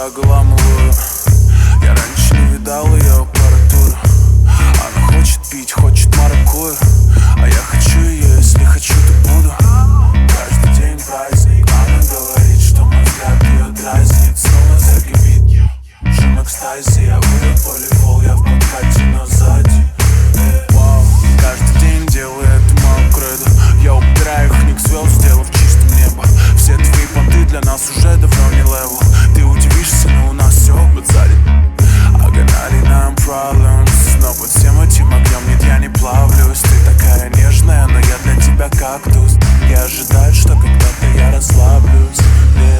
загломываю Я раньше не видал ее аппаратуру. Она хочет пить, хочет маракую А я хочу ее, если хочу, то буду. Каждый день праздник. Она говорит, что мой взгляд ее дразнит. Снова загибит. Джим экстази, я вылет полевол Я в подкате, но сзади. Каждый день делаю это Я убираю их не к звезд, дело в небо. Все твои понты для нас уже давно не левел. Кажется, мы у нас все обоцали Огнали нам problems. Снова тема тем огнем, нет, я не плавлюсь. Ты такая нежная, но я для тебя кактус Я ожидаю, что когда-то я расслаблюсь. yeah.